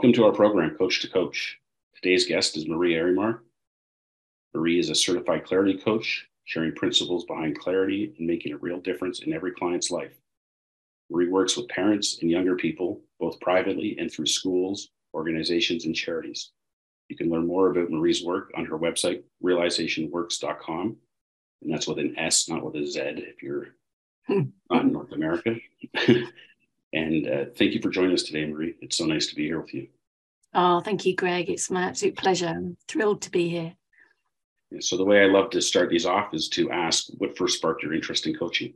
Welcome to our program, Coach to Coach. Today's guest is Marie Arimar. Marie is a certified clarity coach, sharing principles behind clarity and making a real difference in every client's life. Marie works with parents and younger people, both privately and through schools, organizations, and charities. You can learn more about Marie's work on her website, realizationworks.com. And that's with an S, not with a Z, if you're not in North America. And uh, thank you for joining us today, Marie. It's so nice to be here with you. Oh, thank you, Greg. It's my absolute pleasure. I'm thrilled to be here. So, the way I love to start these off is to ask what first sparked your interest in coaching?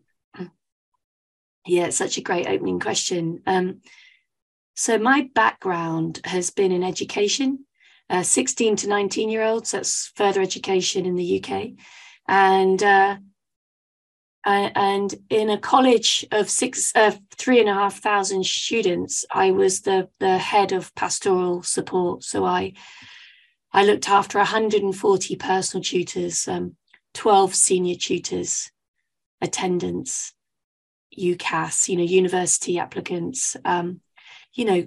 Yeah, it's such a great opening question. Um, so, my background has been in education, uh, 16 to 19 year olds, that's further education in the UK. And uh, and in a college of six, uh, three and a half thousand students, I was the the head of pastoral support. So I, I looked after 140 personal tutors, um, 12 senior tutors, attendants, UCAS, you know, university applicants, um, you know,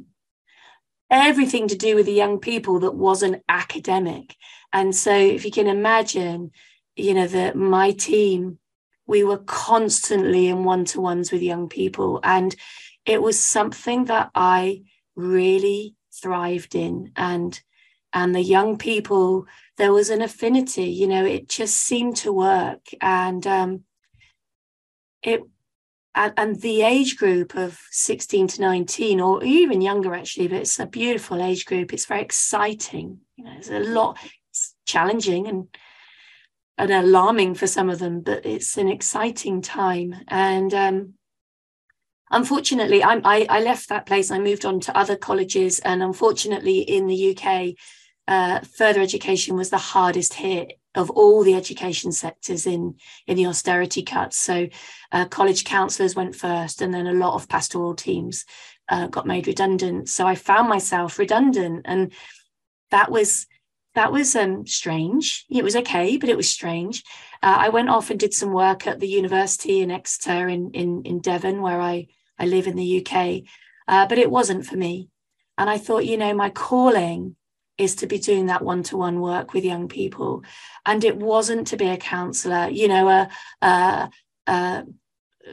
everything to do with the young people that wasn't academic. And so, if you can imagine, you know, that my team we were constantly in one to ones with young people. And it was something that I really thrived in. And and the young people, there was an affinity, you know, it just seemed to work. And um, it and, the age group of 16 to 19 or even younger actually but it's a beautiful age group it's very exciting you know there's a lot it's challenging and and alarming for some of them, but it's an exciting time. And um, unfortunately, I'm, I, I left that place. I moved on to other colleges, and unfortunately, in the UK, uh, further education was the hardest hit of all the education sectors in in the austerity cuts. So, uh, college counsellors went first, and then a lot of pastoral teams uh, got made redundant. So I found myself redundant, and that was that was um, strange. It was okay, but it was strange. Uh, I went off and did some work at the university in Exeter in, in, in Devon, where I, I live in the UK, uh, but it wasn't for me. And I thought, you know, my calling is to be doing that one to one work with young people. And it wasn't to be a counselor, you know, a, a, a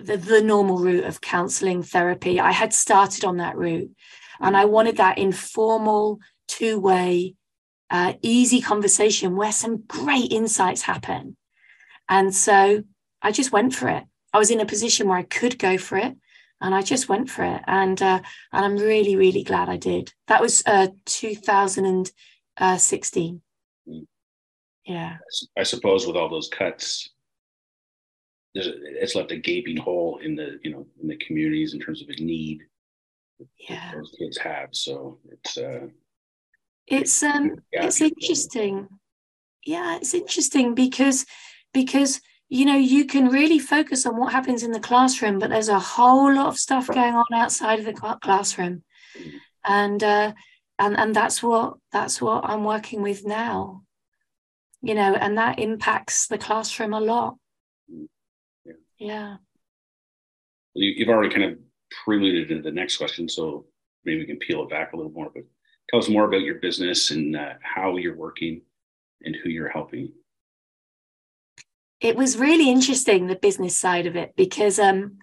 the, the normal route of counseling therapy. I had started on that route and I wanted that informal, two way uh, easy conversation where some great insights happen. And so I just went for it. I was in a position where I could go for it, and I just went for it. And uh, and I'm really, really glad I did. That was uh, 2016. Mm. Yeah. I suppose with all those cuts, there's it's left a gaping hole in the you know in the communities in terms of a need yeah. those kids have. So it's uh, it's um it's interesting. Yeah it's interesting because because you know you can really focus on what happens in the classroom but there's a whole lot of stuff going on outside of the classroom. And uh and and that's what that's what i'm working with now. You know and that impacts the classroom a lot. Yeah, yeah. you've already kind of preluded into the next question so maybe we can peel it back a little more but tell us more about your business and uh, how you're working and who you're helping it was really interesting the business side of it because um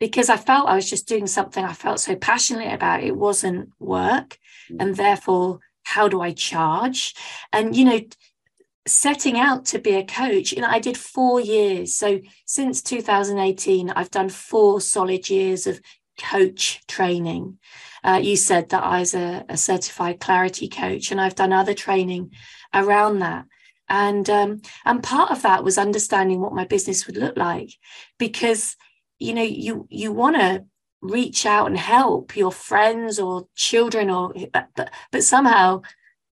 because I felt I was just doing something I felt so passionately about. It wasn't work, mm. and therefore, how do I charge? And you know, setting out to be a coach, you know, I did four years. So since 2018, I've done four solid years of coach training. Uh, you said that I was a, a, certified clarity coach, and I've done other training around that. And um, and part of that was understanding what my business would look like, because you know you you want to reach out and help your friends or children or but, but somehow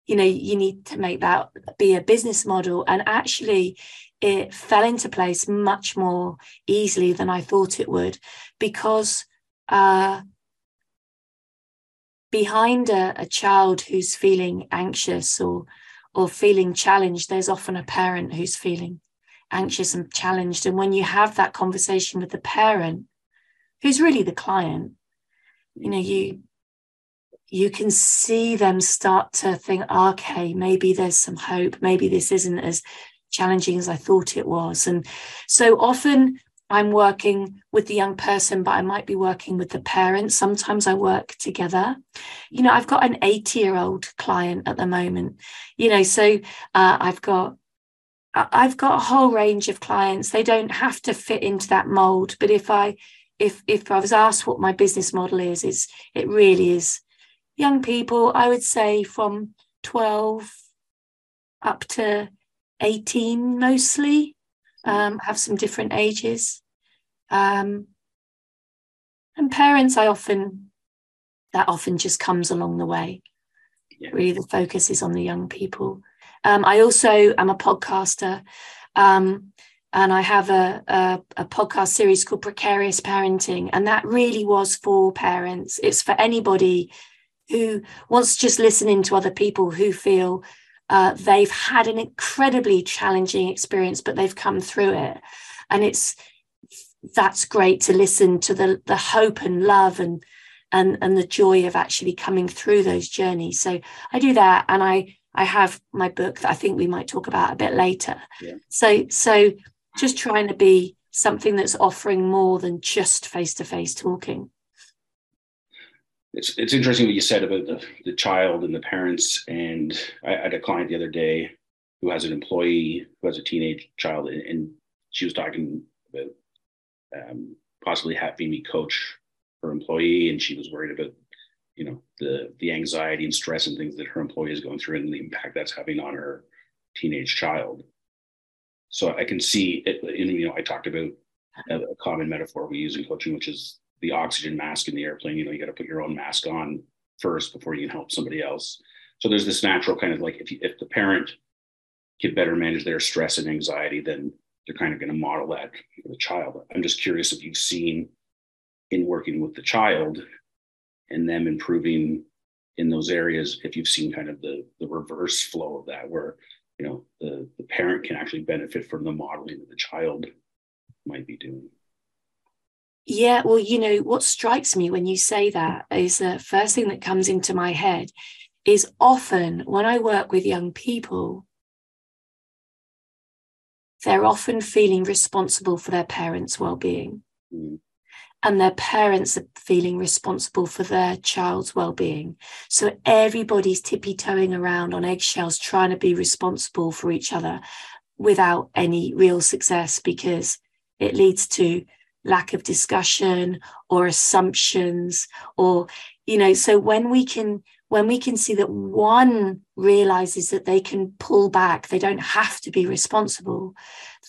you know you need to make that be a business model and actually it fell into place much more easily than I thought it would because uh, behind a, a child who's feeling anxious or or feeling challenged, there's often a parent who's feeling anxious and challenged. And when you have that conversation with the parent, who's really the client, you know, you you can see them start to think, okay, maybe there's some hope. Maybe this isn't as challenging as I thought it was. And so often I'm working with the young person, but I might be working with the parents. Sometimes I work together. You know, I've got an 80 year old client at the moment, you know, so uh, I've got I've got a whole range of clients. They don't have to fit into that mold. But if I if if I was asked what my business model is, it's it really is young people, I would say from 12 up to 18 mostly, um, have some different ages. Um, and parents, I often, that often just comes along the way. Yeah. Really, the focus is on the young people. Um, I also am a podcaster. Um, and I have a, a, a, podcast series called Precarious Parenting, and that really was for parents. It's for anybody who wants to just listening to other people who feel uh, they've had an incredibly challenging experience, but they've come through it, and it's that's great to listen to the the hope and love and and and the joy of actually coming through those journeys. So I do that, and I I have my book that I think we might talk about a bit later. Yeah. So so just trying to be something that's offering more than just face to face talking. It's it's interesting what you said about the, the child and the parents. And I, I had a client the other day who has an employee who has a teenage child, and, and she was talking about um, possibly having me coach her employee, and she was worried about you know the the anxiety and stress and things that her employee is going through and the impact that's having on her teenage child so i can see it and, you know i talked about a, a, common metaphor we use in coaching which is the oxygen mask in the airplane you know you got to put your own mask on first before you can help somebody else. So there's this natural kind of like if, you, if the parent can better manage their stress and anxiety then they're kind of going to model that for the child. I'm just curious if you've seen in working with the child and them improving in those areas if you've seen kind of the the reverse flow of that where you know the, the parent can actually benefit from the modeling that the child might be doing yeah well you know what strikes me when you say that is the first thing that comes into my head is often when i work with young people they're often feeling responsible for their parents' well-being. Mm. And their parents are feeling responsible for their child's well-being. So everybody's tippy-toeing around on eggshells trying to be responsible for each other without any real success because it leads to lack of discussion or assumptions or you know so when we can when we can see that one realizes that they can pull back they don't have to be responsible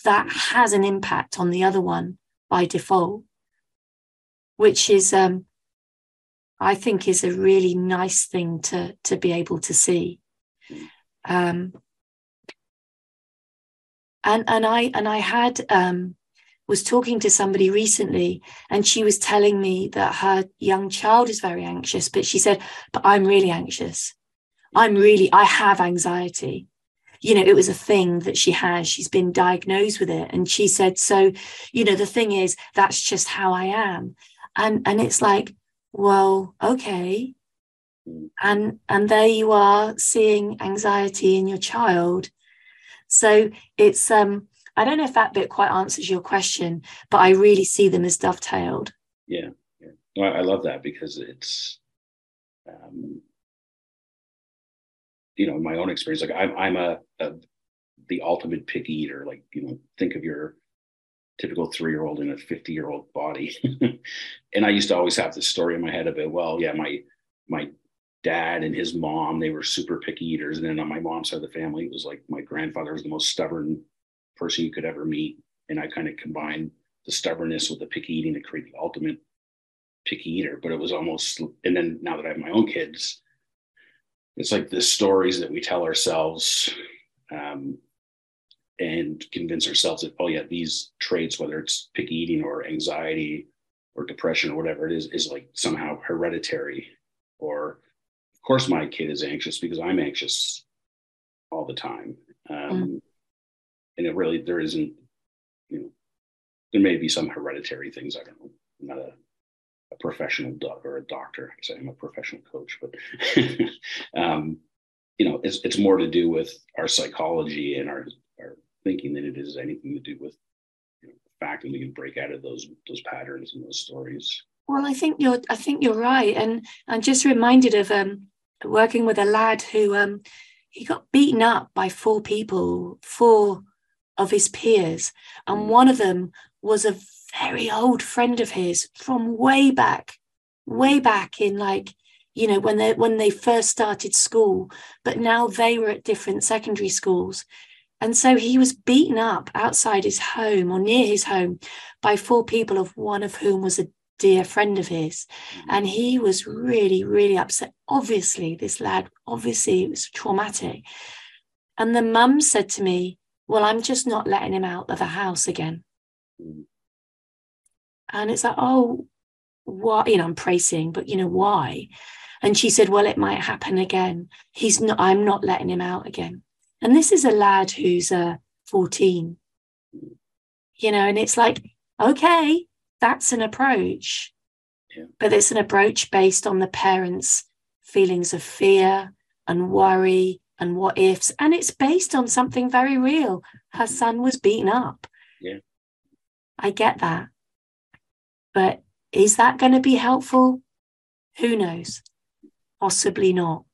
that has an impact on the other one by default which is um, I think is a really nice thing to to be able to see. Um, and and I and I had um, was talking to somebody recently, and she was telling me that her young child is very anxious, but she said, "But I'm really anxious. I'm really I have anxiety." You know, it was a thing that she has. She's been diagnosed with it, and she said, "So, you know, the thing is, that's just how I am." and and it's like well okay and and there you are seeing anxiety in your child so it's um i don't know if that bit quite answers your question but i really see them as dovetailed yeah, yeah. I love that because it's um you know my own experience like i'm i'm a, a the ultimate picky eater like you know think of your typical three year old in a 50 year old body. and I used to always have this story in my head about, well, yeah, my, my dad and his mom, they were super picky eaters. And then on my mom's side of the family, it was like my grandfather was the most stubborn person you could ever meet. And I kind of combined the stubbornness with the picky eating to create the ultimate picky eater. But it was almost, and then now that I have my own kids, it's like the stories that we tell ourselves um, and convince ourselves that oh yeah these traits whether it's picky eating or anxiety or depression or whatever it is is like somehow hereditary or of course my kid is anxious because i'm anxious all the time um, mm. And it really there isn't you know there may be some hereditary things i don't know i'm not a a professional doc or a doctor. I'm a professional coach, but um, you know, it's it's more to do with our psychology and our our thinking than it is anything to do with you know, the fact that we can break out of those those patterns and those stories. Well, I think you're I think you're right, and I'm just reminded of um, working with a lad who um, he got beaten up by four people, four of his peers, and mm. one of them was a very old friend of his from way back, way back in like you know when they when they first started school, but now they were at different secondary schools. And so he was beaten up outside his home or near his home by four people, of one of whom was a dear friend of his. Mm-hmm. And he was really, really upset. Obviously, this lad, obviously, it was traumatic. And the mum said to me, Well, I'm just not letting him out of the house again. Mm. And it's like, Oh, why? You know, I'm praising, but you know, why? And she said, Well, it might happen again. He's not, I'm not letting him out again. And this is a lad who's uh, 14, you know, and it's like, okay, that's an approach. Yeah. But it's an approach based on the parents' feelings of fear and worry and what ifs. And it's based on something very real. Her son was beaten up. Yeah. I get that. But is that going to be helpful? Who knows? Possibly not.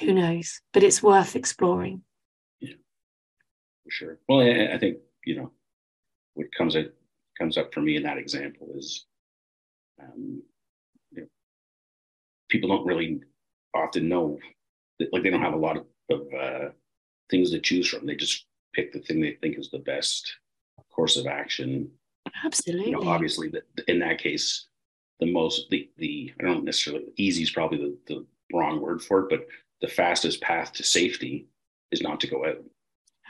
Who knows? But it's worth exploring. Yeah, for sure. Well, I, I think, you know, what comes at comes up for me in that example is um, you know, people don't really often know like they don't have a lot of, of uh, things to choose from. They just pick the thing they think is the best course of action. Absolutely. You know, obviously, that in that case, the most the the I don't necessarily easy is probably the, the wrong word for it, but the fastest path to safety is not to go out.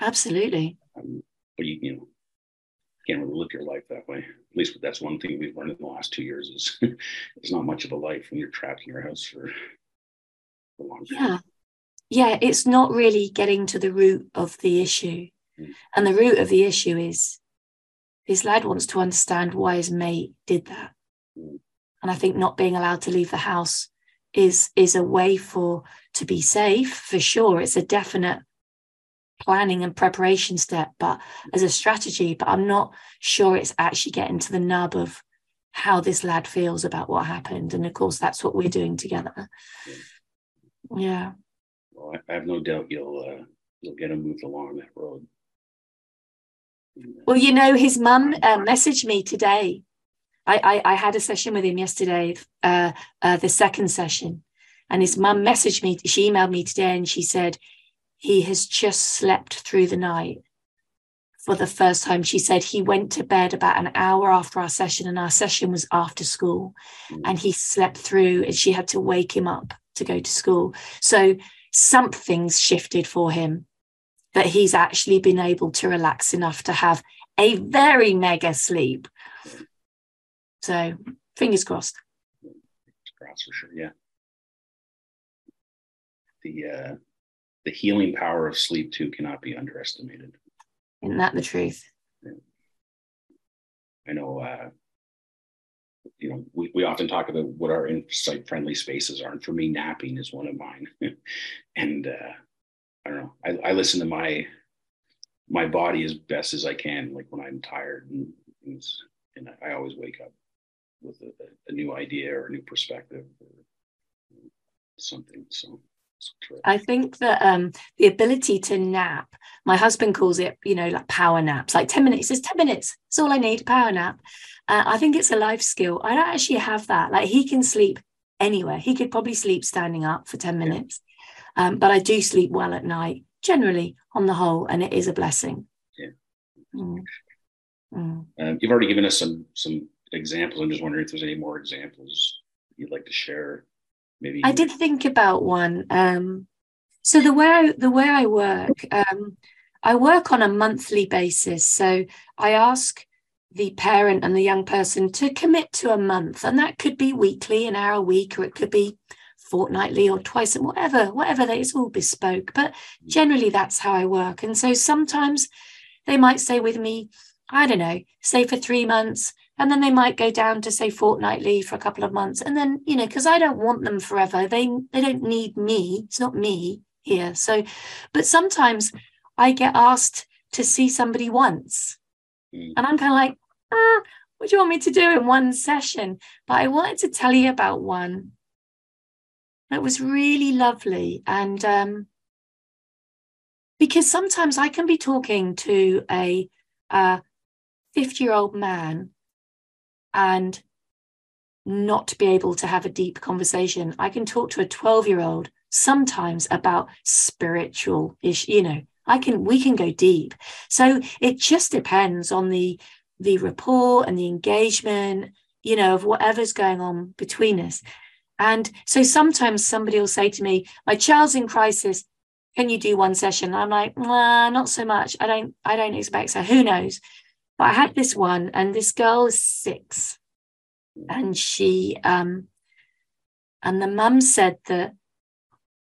Absolutely. Um, but you you know can't really live your life that way. At least that's one thing we've learned in the last two years is it's not much of a life when you're trapped in your house for a long time. Yeah. Yeah, it's not really getting to the root of the issue. Mm. And the root of the issue is this lad wants to understand why his mate did that. Mm. And I think not being allowed to leave the house is is a way for to be safe for sure. It's a definite planning and preparation step, but as a strategy. But I'm not sure it's actually getting to the nub of how this lad feels about what happened. And of course, that's what we're doing together. Yeah. Well, I have no doubt you'll uh, you'll get him moved along that road. Well, you know, his mum uh, messaged me today. I, I, I had a session with him yesterday, uh, uh, the second session, and his mum messaged me. She emailed me today, and she said he has just slept through the night for the first time. She said he went to bed about an hour after our session, and our session was after school, mm. and he slept through, and she had to wake him up to go to school. So something's shifted for him that he's actually been able to relax enough to have a very mega sleep. So fingers crossed. Crossed for sure, yeah. The uh the healing power of sleep too cannot be underestimated. Isn't that the truth? I know, uh, you know, we, we often talk about what our insight friendly spaces are. And for me, napping is one of mine. and uh, I don't know, I, I, listen to my, my body as best as I can, like when I'm tired and, and I always wake up with a, a new idea or a new perspective or something. So I think that um, the ability to nap, my husband calls it, you know, like power naps, like 10 minutes, it's 10 minutes. It's all I need, power nap. Uh, I think it's a life skill. I don't actually have that. Like he can sleep anywhere. He could probably sleep standing up for 10 minutes. Um, but I do sleep well at night, generally on the whole, and it is a blessing. Yeah. Mm. Mm. Um, you've already given us some some examples. I'm just wondering if there's any more examples you'd like to share maybe i did think about one um, so the way I, the way i work um, i work on a monthly basis so i ask the parent and the young person to commit to a month and that could be weekly an hour a week or it could be fortnightly or twice and whatever whatever that is all bespoke. But mm. generally that's how i work. And so sometimes they might stay with me i don't know stay for three months and then they might go down to say fortnightly for a couple of months. And then you know because i don't want them forever they they don't need me it's not me here. So but sometimes i get asked to see somebody once. Mm. and i'm kind of like ah, what do you want me to do in one session? But i wanted to tell you about one that was really lovely and um because sometimes i can be talking to a 50 year old man and not be able to have a deep conversation. I can talk to a 12 year old sometimes about spiritual ish, you know, I can, we can go deep. So it just depends on the, the rapport and the engagement, you know, of whatever's going on between us. And so sometimes somebody will say to me, my child's in crisis. Can you do one session? I'm like, nah, not so much. I don't, I don't expect so. Who knows? But I had this one, and this girl is six, and she um, and the mum said that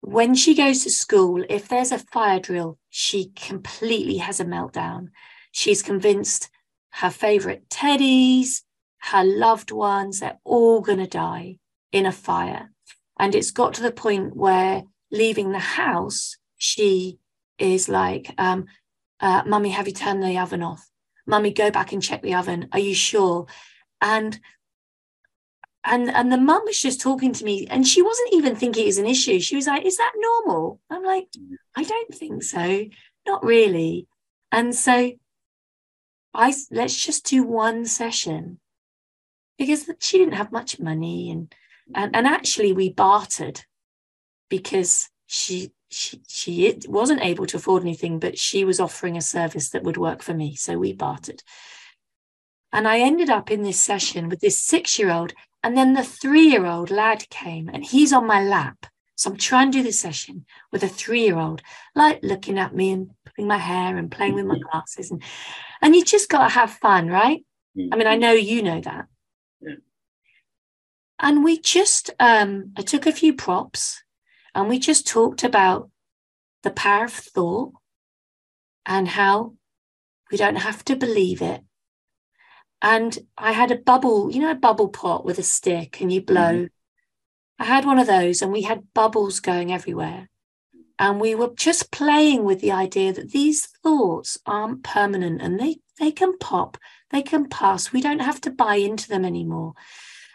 when she goes to school, if there's a fire drill, she completely has a meltdown. She's convinced her favorite teddies, her loved ones, they're all going to die in a fire. And it's got to the point where leaving the house, she is like, um, uh, Mummy, have you turned the oven off? mummy go back and check the oven. Are you sure? And and and the mum was just talking to me and she wasn't even thinking it was an issue. She was like is that normal? I'm like i don't think so. Not really. And so i let's just do one session. Because she didn't have much money and and, and actually we bartered because she she she wasn't able to afford anything, but she was offering a service that would work for me. So we bartered. And I ended up in this session with this six year old. And then the three year old lad came and he's on my lap. So I'm trying to do this session with a three year old, like looking at me and putting my hair and playing with my glasses. And, and you just got to have fun, right? Mm. I mean, I know you know that. And we just, um, I took a few props and we just talked about the power of thought and how we don't have to believe it. And I had a bubble, you know, a bubble pot with a stick and you blow. Mm-hmm. I had one of those and we had bubbles going everywhere. And we were just playing with the idea that these thoughts aren't permanent and they, they can pop, they can pass. We don't have to buy into them anymore.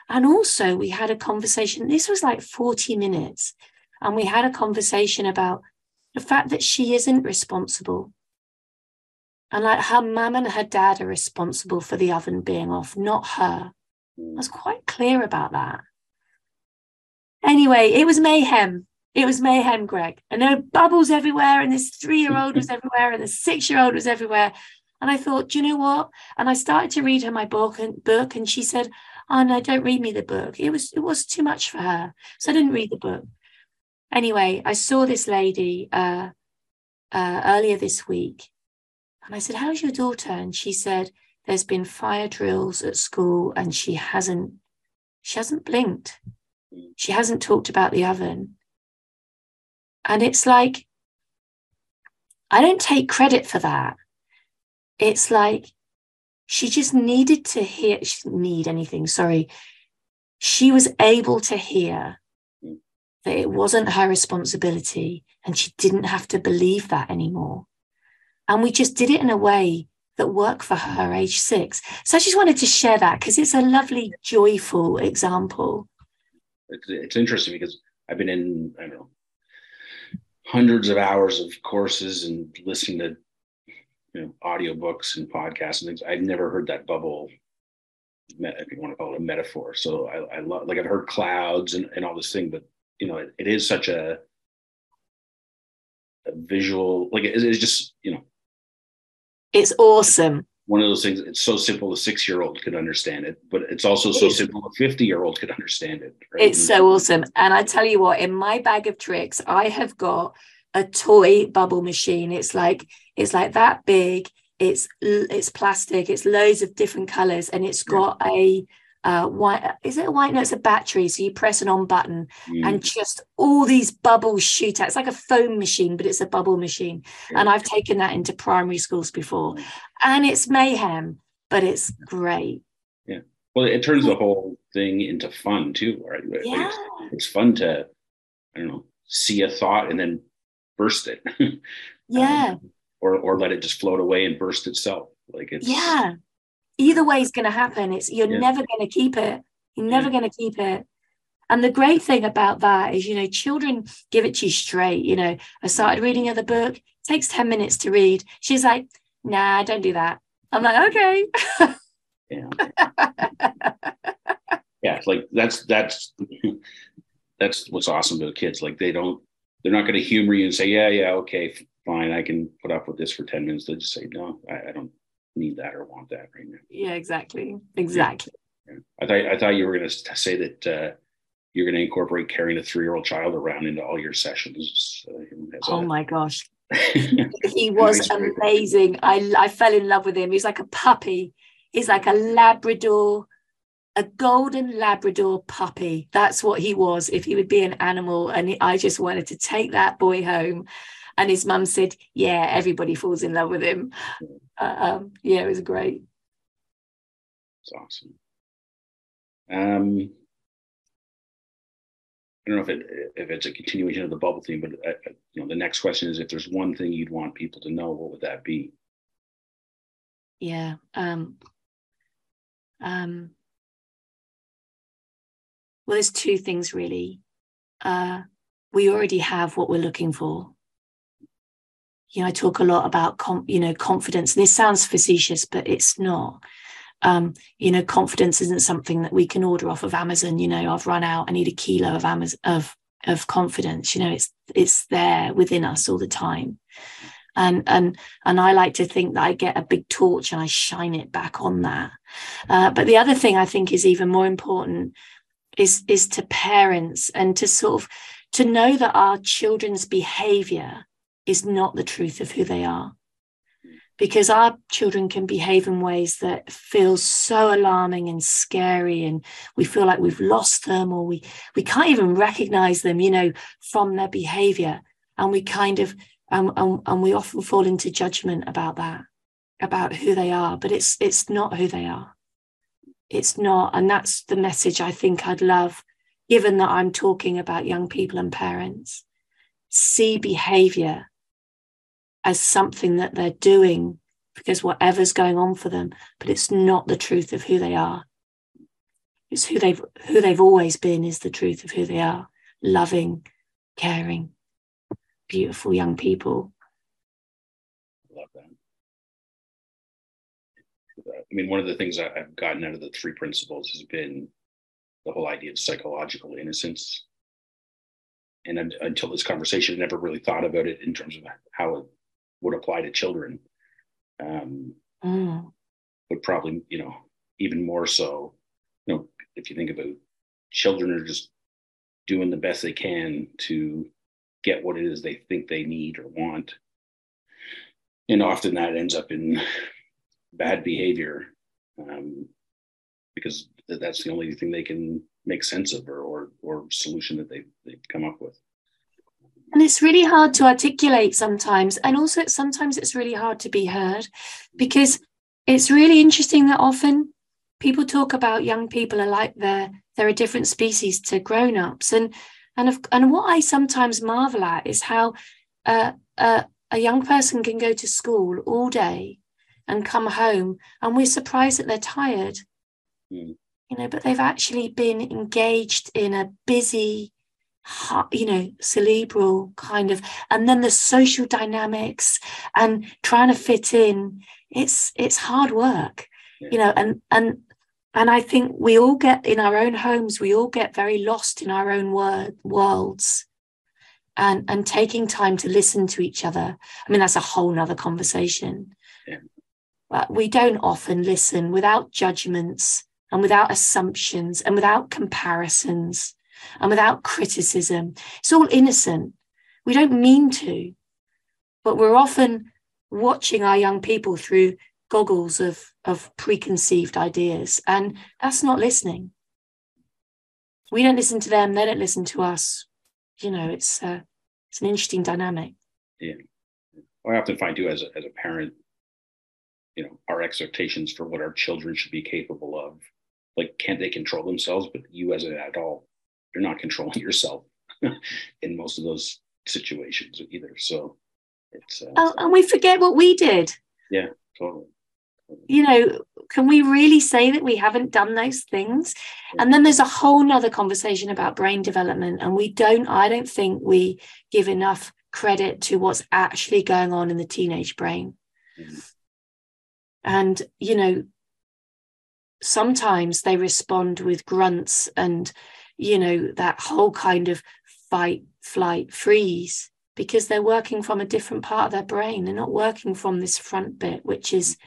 And also, we had a conversation. This was like 40 minutes and we had a conversation about the fact that she isn't responsible. And like her mum and her dad are responsible for the oven being off, not her. I was quite clear about that. Anyway, it was mayhem. It was mayhem, Greg. And there were bubbles everywhere, and this three year old was everywhere, and the six year old was everywhere. And I thought, do you know what? And I started to read her my book and book, and she said, "Oh no, don't read me the book. It was it was too much for her, so I didn't read the book." Anyway, I saw this lady uh, uh, earlier this week, and I said, "How's your daughter?" And she said, "There's been fire drills at school, and she hasn't she hasn't blinked. She hasn't talked about the oven." And it's like, I don't take credit for that. It's like she just needed to hear, she didn't need anything, sorry. She was able to hear that it wasn't her responsibility and she didn't have to believe that anymore. And we just did it in a way that worked for her age six. So I just wanted to share that because it's a lovely, joyful example. It's, interesting because I've been in, I don't know, hundreds of hours of courses and listening to you know audiobooks and podcasts and things. I've never heard that bubble if you want to call it a metaphor. So I, I love like I've heard clouds and, and all this thing, but you know, it, it is such a, a visual, like it, it's just, you know, it's awesome. One of those things, it's so simple a six year old could understand it, but it's also so simple a 50 year old could understand it. Right? It's so awesome. And I tell you what, in my bag of tricks, I have got a toy bubble machine. It's like, it's like that big. It's it's plastic. It's loads of different colors, and it's got a uh, white is it a white no it's a battery so you press an on button mm. and just all these bubbles shoot out it's like a foam machine but it's a bubble machine yeah. and i've taken that into primary schools before and it's mayhem but it's great yeah Well, it turns the whole thing into fun too, right? Yeah. It's, it's fun to, I don't know, see a thought and then burst it. yeah. Um, or or let it just float away and burst itself. Like it's yeah. Either way is going to happen. It's you're Yeah. never going to keep it. You're never Yeah. going to keep it. And the great thing about that is, you know, children give it to you straight. You know, I started reading her the book. takes 10 minutes to read. She's like, nah, don't do that. I'm like, okay. yeah. yeah, like that's that's that's what's awesome to the kids. Like they don't they're not going to humor you and say, yeah, yeah, okay, fine, I can put up with this for 10 minutes. They'll just say, no, I, I don't need that or want that right now. yeah, exactly. Exactly. Yeah. I thought I thought you were going to say that uh, you're going to incorporate carrying a three year old child around into all your sessions. Uh, Oh a- my gosh. He was amazing. I, I fell in love with him. He's like a puppy. He's like a Labrador, a golden Labrador puppy. That's what he was if he would be an animal. And I just wanted to take that boy home. And his mum said, Yeah, everybody falls in love with him. Uh, um, yeah, it was great. It's awesome. Um, I don't know if it if it's a continuation of the bubble theme, but uh, uh, you know the next question is if there's one thing you'd want people to know, what would that be? Yeah. Um, um, well, there's two things really. Uh, we already have what we're looking for. You know, I talk a lot about, com- you know, confidence. And this sounds facetious, but it's not. Um, you know, confidence isn't something that we can order off of Amazon. You know, I've run out. I need a kilo of Amazon of of confidence. You know, it's it's there within us all the time and and and I like to think that I get a big torch and I shine it back on that. Uh, but the other thing I think is even more important is is to parents and to sort of to know that our children's behavior is not the truth of who they are. Because our children can behave in ways that feel so alarming and scary and we feel like we've lost them or we we can't even recognize them you know from their behavior. And we kind of and, and, and we often fall into judgment about that about who they are. But it's it's not who they are. It's not and that's the message i think i'd love given that i'm talking about young people and parents. See behavior as something that they're doing because whatever's going on for them but it's not the truth of who they are. It's who they've who they've always been is the truth of who they are. Loving caring beautiful young people. I mean, one of the things I've gotten out of the three principles has been the whole idea of psychological innocence. And until this conversation, I never really thought about it in terms of how would apply to children. Um, Mm, but probably, you know, even more so, you know, if you think about children are just doing the best they can to get what it is they think they need or want. And often that ends up in bad behavior um, because that's the only thing they can make sense of or, or, or solution that they, they come up with. And it's really hard to articulate sometimes and also sometimes it's really hard to be heard because it's really interesting that often people talk about young people are like they're they're a different species to grown-ups and and of, and what i sometimes marvel at is how uh, uh, a young person can go to school all day and come home and we're surprised that they're tired Mm. you know but they've actually been engaged in a busy you know cerebral kind of and then the social dynamics and trying to fit in it's it's hard work Yeah. you know and and and i think we all get in our own homes we all get very lost in our own wor- worlds and and taking time to listen to each other i mean that's a whole nother conversation Yeah. but we don't often listen without judgments and without assumptions and without comparisons and without criticism. It's all innocent. We don't mean to but we're often watching our young people through goggles of of preconceived ideas and that's not listening. We don't listen to them they don't listen to us. You know it's uh, it's an interesting dynamic. Yeah. I often find too, as a, as a parent, you know, our expectations for what our children should be capable of like can't they control themselves? But you as an adult, you're not controlling yourself in most of those situations either. So it's uh, oh, and we forget what we did. Yeah, totally. You know, can we really say that we haven't done those things? And then there's a whole nother conversation about brain development. And we don't, I don't think we give enough credit to what's actually going on in the teenage brain. Mm-hmm. And, you know, sometimes they respond with grunts and, you know, that whole kind of fight, flight, freeze because they're working from a different part of their brain. They're not working from this front bit, which is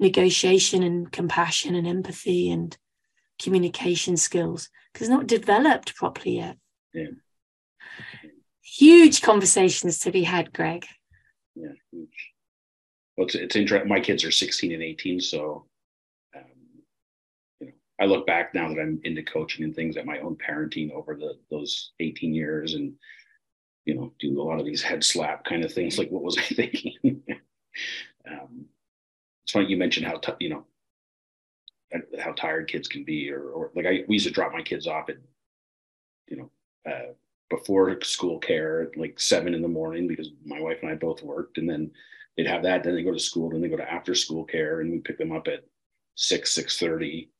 negotiation and compassion and empathy and communication skills, because not developed properly yet. Yeah. Huge conversations to be had, Greg. Yeah, huge. Well, it's, it's interesting. My kids are 16 and 18, so I look back now that I'm into coaching and things at my own parenting over the those 18 years, and you know, do a lot of these head slap kind of things. Like, what was I thinking? um, it's funny you mentioned how t- you know how tired kids can be, or, or like I we used to drop my kids off at you know uh, before school care at like seven in the morning because my wife and I both worked, and then they'd have that. Then they go to school, then they go to after school care, and we pick them up at six six thirty,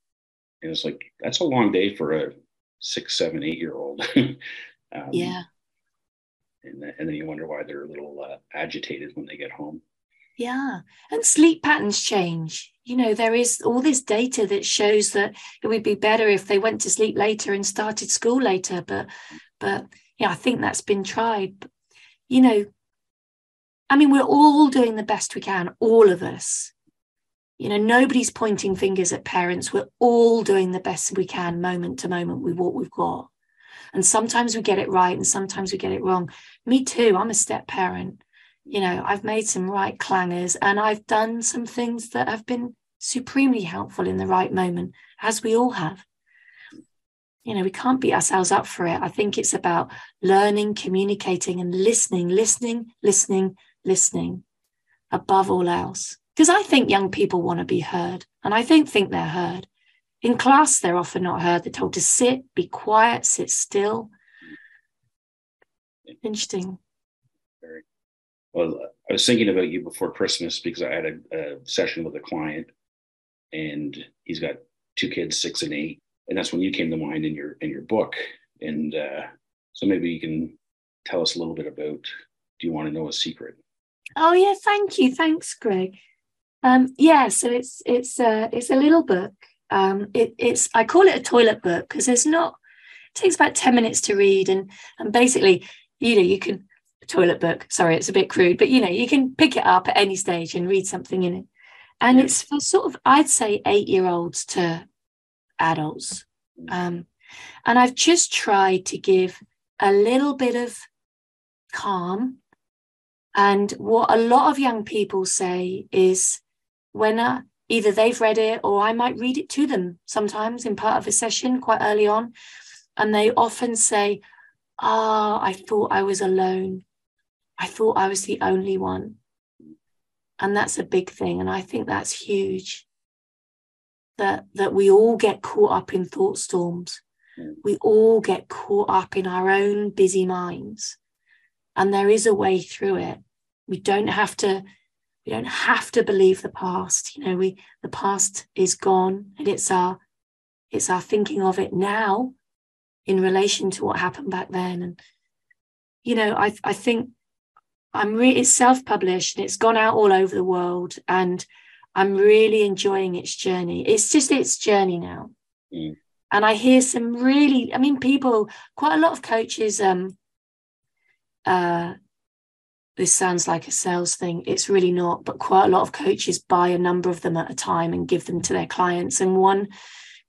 and it's like that's a long day for a six seven eight year old. um, yeah and, and then you wonder why they're a little uh, agitated when they get home. Yeah, and sleep patterns change. You know, there is all this data that shows that it would be better if they went to sleep later and started school later. But, but yeah, I think that's been tried. But, you know, I mean, we're all doing the best we can, all of us. You know, nobody's pointing fingers at parents. We're all doing the best we can, moment to moment, with what we've got. And sometimes we get it right and sometimes we get it wrong. Me too. I'm a step parent. You know, I've made some right clangers and I've done some things that have been supremely helpful in the right moment, as we all have. You know, we can't beat ourselves up for it. I think it's about learning, communicating, and listening, listening, listening, listening above all else. Because I think young people want to be heard, and I don't think they're heard. In class, they're often not heard. They're told to sit, be quiet, sit still. Interesting. Well. I was thinking about you before Christmas because I had a, a session with a client, and he's got two kids, six and eight, and that's when you came to mind in your in your book. And uh, so maybe you can tell us a little bit about. Do you want to know a secret? Oh yeah, thank you, thanks, Greg. Um, yeah, so it's it's uh, it's a little book um, it, it's I call it a toilet book because there's not. It takes about ten minutes to read, and and basically, you know, you can toilet book. Sorry, it's a bit crude, but you know, you can pick it up at any stage and read something in it. And it's for sort of, I'd say, eight year olds to adults. Um, and I've just tried to give a little bit of calm. And what a lot of young people say is when a, either they've read it or I might read it to them sometimes in part of a session quite early on. And they often say, Ah, oh, I thought I was alone. I thought I was the only one. And that's a big thing. And I think that's huge. That, that we all get caught up in thought storms. We all get caught up in our own busy minds. And there is a way through it. We don't have to we don't have to believe the past you know we the past is gone and it's our it's our thinking of it now in relation to what happened back then. And you know i i think i'm really it's self-published and it's gone out all over the world and i'm really enjoying its journey. It's just its journey now. Mm. and i hear some really i mean people quite a lot of coaches um uh this sounds like a sales thing. It's really not, but quite a lot of coaches buy a number of them at a time and give them to their clients. And one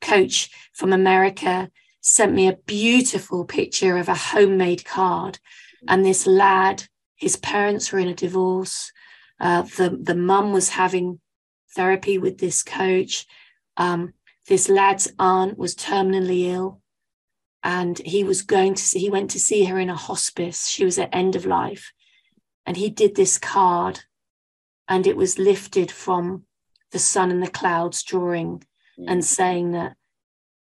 coach from America sent me a beautiful picture of a homemade card. And this lad, his parents were in a divorce. Uh, the the mum was having therapy with this coach. Um, this lad's aunt was terminally ill, and he was going to see, he went to see her in a hospice. She was at end of life, and he did this card, and it was lifted from the sun and the clouds drawing. mm. and saying that,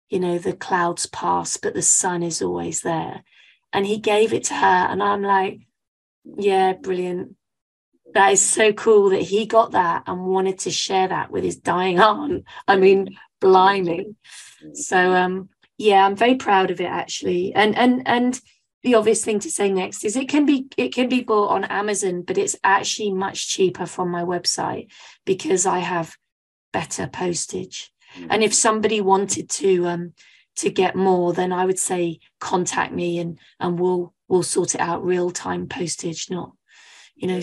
you know, the clouds pass, but the sun is always there. And he gave it to her. And I'm like, yeah, brilliant. That is so cool that he got that and wanted to share that with his dying aunt. I mean, blimey. So um yeah, I'm very proud of it actually. And and and the obvious thing to say next is it can be it can be bought on Amazon, but it's actually much cheaper from my website because I have better postage. Mm-hmm. And if somebody wanted to um to get more, then I would say contact me and and we'll we'll sort it out real time postage, not you know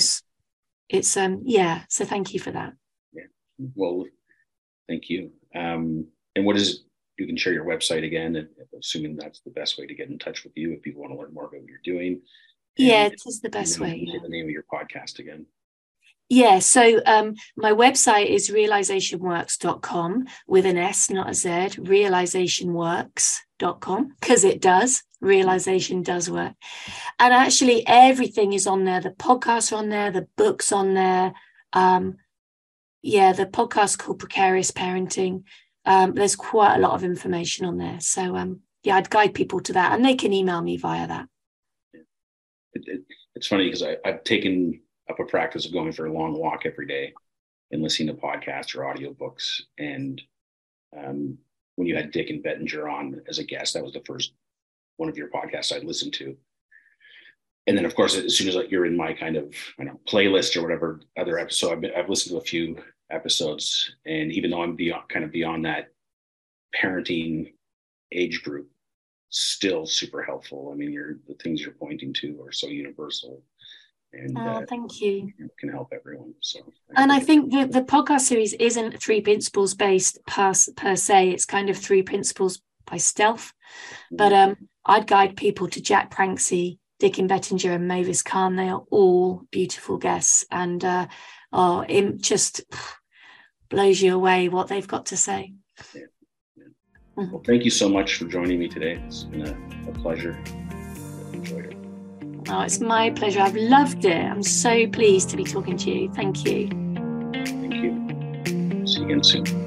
it's um yeah. So thank you for that. Yeah. Well, thank you. Um and what is you can share your website again, and assuming that's the best way to get in touch with you if people want to learn more about what you're doing. Yeah, it is the best way. Yeah. The name of your podcast again. Yeah, so um, my website is realizationworks.com with an S, not a Z, realizationworks.com, because it does. Realization does work. And actually, everything is on there. The podcasts are on there, the books on there. Um, yeah, the podcast called Precarious Parenting um, there's quite a lot of information on there. So um, yeah, I'd guide people to that, and they can email me via that. It, it, it's funny because I've taken up a practice of going for a long walk every day and listening to podcasts or audiobooks. And um, when you had Dicken Bettinger on as a guest, that was the first one of your podcasts I'd listened to. And then, of course, as soon as like, you're in my kind of I know playlist or whatever other episode, I've, been, I've listened to a few episodes. And even though I'm beyond kind of beyond that parenting age group, still super helpful. I mean, you're the things you're pointing to are so universal. And, oh, uh, thank you. Can help everyone. So, and I think the, the podcast series isn't three principles based per, per se. It's kind of three principles by stealth. Mm-hmm. But um, I'd guide people to Jack Pransky, Dicken Bettinger, and Mavis Karn. They are all beautiful guests, and uh, oh, it just blows you away what they've got to say. Yeah. Yeah. Mm-hmm. Well, thank you so much for joining me today. It's been a, a pleasure. Enjoyed it. Oh, it's my pleasure. I've loved it. I'm so pleased to be talking to you. Thank you. Thank you. See you again soon.